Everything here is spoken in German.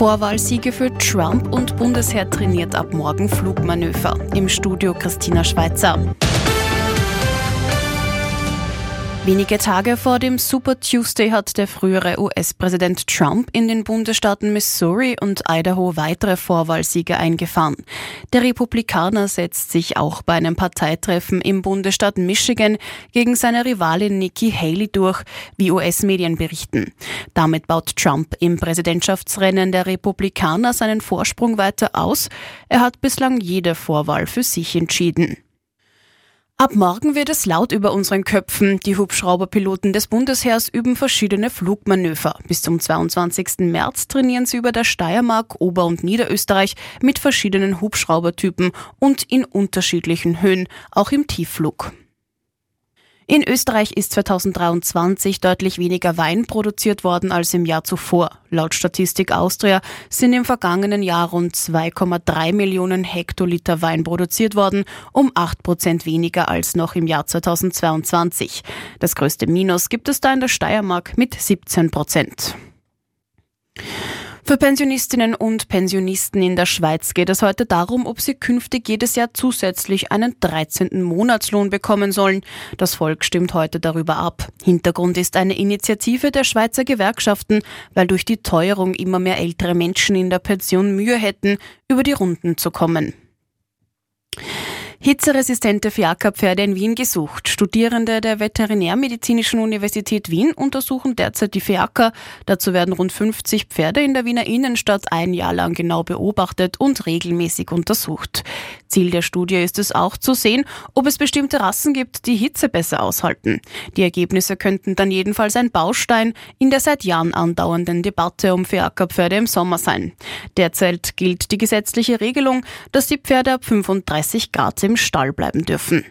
Vorwahlsiege für Trump und Bundesheer trainiert ab morgen Flugmanöver. Im Studio Christina Schweizer. Wenige Tage vor dem Super Tuesday hat der frühere US-Präsident Trump in den Bundesstaaten Missouri und Idaho weitere Vorwahlsiege eingefahren. Der Republikaner setzt sich auch bei einem Parteitreffen im Bundesstaat Michigan gegen seine Rivalin Nikki Haley durch, wie US-Medien berichten. Damit baut Trump im Präsidentschaftsrennen der Republikaner seinen Vorsprung weiter aus. Er hat bislang jede Vorwahl für sich entschieden. Ab morgen wird es laut über unseren Köpfen. Die Hubschrauberpiloten des Bundesheers üben verschiedene Flugmanöver. Bis zum 22. März trainieren sie über der Steiermark, Ober- und Niederösterreich mit verschiedenen Hubschraubertypen und in unterschiedlichen Höhen, auch im Tiefflug. In Österreich ist 2023 deutlich weniger Wein produziert worden als im Jahr zuvor. Laut Statistik Austria sind im vergangenen Jahr rund 2,3 Millionen Hektoliter Wein produziert worden, um 8 Prozent weniger als noch im Jahr 2022. Das größte Minus gibt es da in der Steiermark mit 17 Prozent. Für Pensionistinnen und Pensionisten in der Schweiz geht es heute darum, ob sie künftig jedes Jahr zusätzlich einen 13. Monatslohn bekommen sollen. Das Volk stimmt heute darüber ab. Hintergrund ist eine Initiative der Schweizer Gewerkschaften, weil durch die Teuerung immer mehr ältere Menschen in der Pension Mühe hätten, über die Runden zu kommen. Hitzeresistente Fiakerpferde in Wien gesucht. Studierende der Veterinärmedizinischen Universität Wien untersuchen derzeit die Fiaker. Dazu werden rund 50 Pferde in der Wiener Innenstadt ein Jahr lang genau beobachtet und regelmäßig untersucht. Ziel der Studie ist es auch zu sehen, ob es bestimmte Rassen gibt, die Hitze besser aushalten. Die Ergebnisse könnten dann jedenfalls ein Baustein in der seit Jahren andauernden Debatte um Fiakerpferde im Sommer sein. Derzeit gilt die gesetzliche Regelung, dass die Pferde ab 35 Grad im Stall bleiben dürfen.